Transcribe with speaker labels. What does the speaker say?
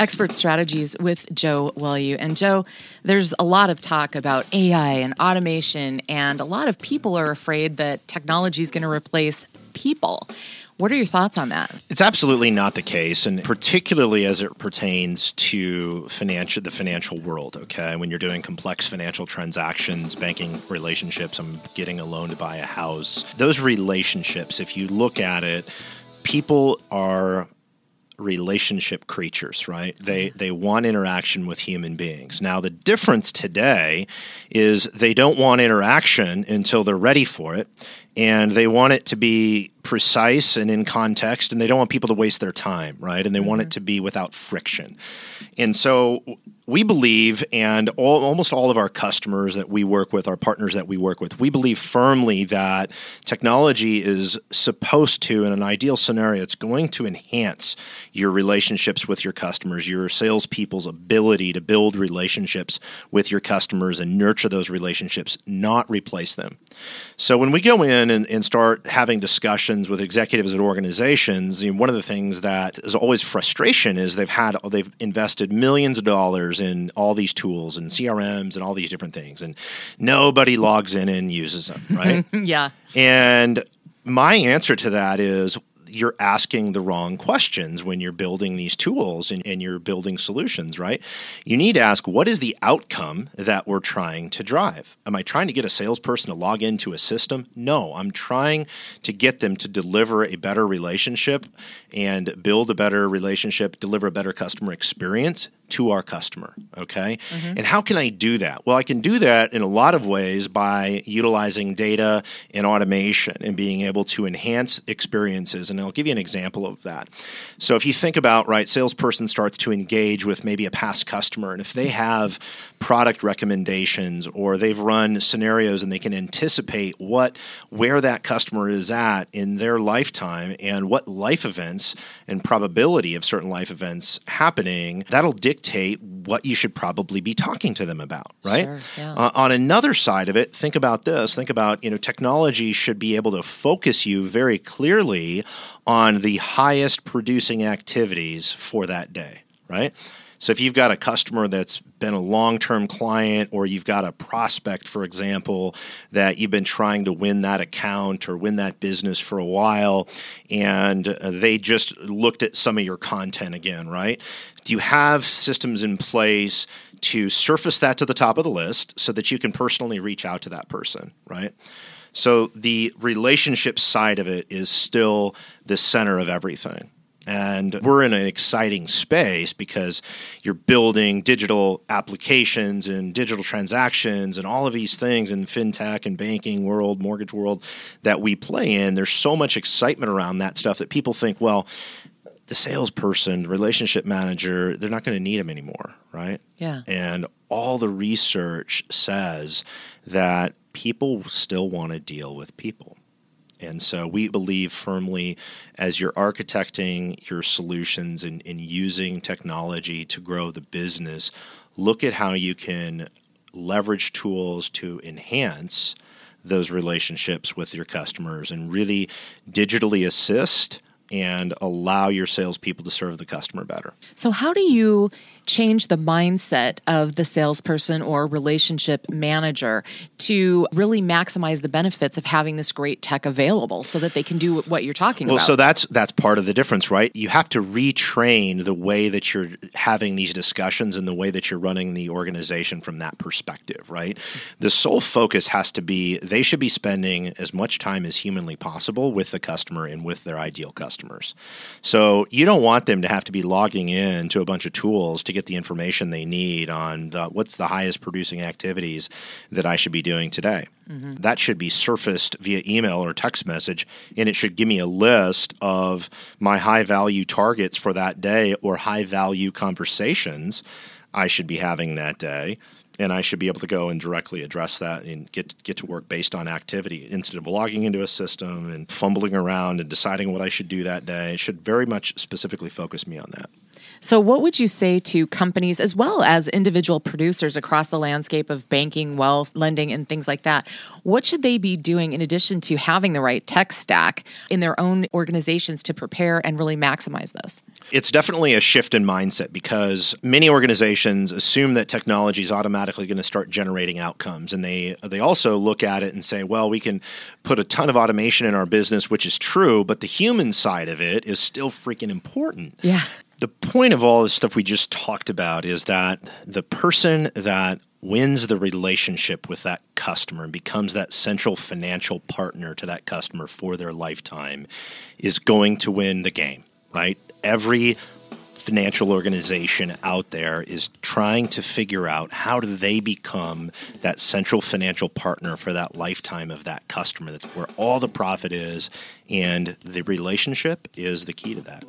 Speaker 1: Expert Strategies with Joe Welu. And Joe, there's a lot of talk about AI and automation, and a lot of people are afraid that technology is going to replace people. What are your thoughts on that?
Speaker 2: It's absolutely not the case, and particularly as it pertains to financial the financial world. Okay, when you're doing complex financial transactions, banking relationships, I'm getting a loan to buy a house. Those relationships, if you look at it, people are relationship creatures, right? They they want interaction with human beings. Now the difference today is they don't want interaction until they're ready for it and they want it to be precise and in context and they don't want people to waste their time, right? And they mm-hmm. want it mm-hmm. to be without friction. And so we believe, and all, almost all of our customers that we work with, our partners that we work with, we believe firmly that technology is supposed to, in an ideal scenario, it's going to enhance your relationships with your customers, your salespeople's ability to build relationships with your customers and nurture those relationships, not replace them. So when we go in and, and start having discussions with executives at organizations, you know, one of the things that is always frustration is they've had they've invested millions of dollars in all these tools and CRMs and all these different things, and nobody logs in and uses them, right?
Speaker 1: yeah.
Speaker 2: And my answer to that is you're asking the wrong questions when you're building these tools and, and, you're building solutions, right? You need to ask what is the outcome that we're trying to drive? Am I trying to get a salesperson to log into a system? No, I'm trying to get them to deliver a better relationship and build a better relationship, deliver a better customer experience to our customer. Okay. Mm-hmm. And how can I do that? Well, I can do that in a lot of ways by utilizing data and automation and being able to enhance experiences. And I'll give you an example of that. So if you think about, right, salesperson starts to engage with maybe a past customer, and if they have product recommendations or they've run scenarios and they can anticipate what where that customer is at in their lifetime and what life events and probability of certain life events happening, that'll dictate what you should probably be talking to them about, right? Sure, yeah. uh, on another side of it, think about this. Think about, you know, technology should be able to focus you very clearly on the highest producing activities for that day, right? So if you've got a customer that's been a long-term client or you've got a prospect for example that you've been trying to win that account or win that business for a while and uh, they just looked at some of your content again, right? Do you have systems in place to surface that to the top of the list so that you can personally reach out to that person, right? So the relationship side of it is still the center of everything. And we're in an exciting space because you're building digital applications and digital transactions and all of these things in fintech and banking world, mortgage world that we play in. There's so much excitement around that stuff that people think, well, the salesperson, the relationship manager, they're not going to need them anymore, right?
Speaker 1: Yeah.
Speaker 2: And all the research says that people still want to deal with people. And so we believe firmly as you're architecting your solutions and, and using technology to grow the business, look at how you can leverage tools to enhance those relationships with your customers and really digitally assist and allow your salespeople to serve the customer better.
Speaker 1: So, how do you change the mindset of the salesperson or relationship manager to really maximize the benefits of having this great tech available so that they can do what you're talking
Speaker 2: well,
Speaker 1: about?
Speaker 2: Well, so that's that's part of the difference, right? You have to retrain the way that you're having these discussions and the way that you're running the organization from that perspective, right? The sole focus has to be they should be spending as much time as humanly possible with the customer and with their ideal customers. So you don't want them to have to be logging in to a bunch of tools to get the information they need on the, what's the highest producing activities that I should be doing today. Mm-hmm. That should be surfaced via email or text message, and it should give me a list of my high value targets for that day or high value conversations I should be having that day and I should be able to go and directly address that and get get to work based on activity instead of logging into a system and fumbling around and deciding what I should do that day. It should very much specifically focus me on that.
Speaker 1: So, what would you say to companies as well as individual producers across the landscape of banking, wealth, lending, and things like that? What should they be doing in addition to having the right tech stack in their own organizations to prepare and really maximize this?
Speaker 2: It's definitely a shift in mindset because many organizations assume that technology is automatically going to start generating outcomes, and they they also look at it and say, "Well, we can put a ton of automation in our business," which is true, but the human side of it is still freaking important.
Speaker 1: Yeah.
Speaker 2: The point of all the stuff we just talked about is that the person that wins the relationship with that customer and becomes that central financial partner to that customer for their lifetime is going to win the game, right? Every financial organization out there is trying to figure out how do they become that central financial partner for that lifetime of that customer. That's where all the profit is, and the relationship is the key to that.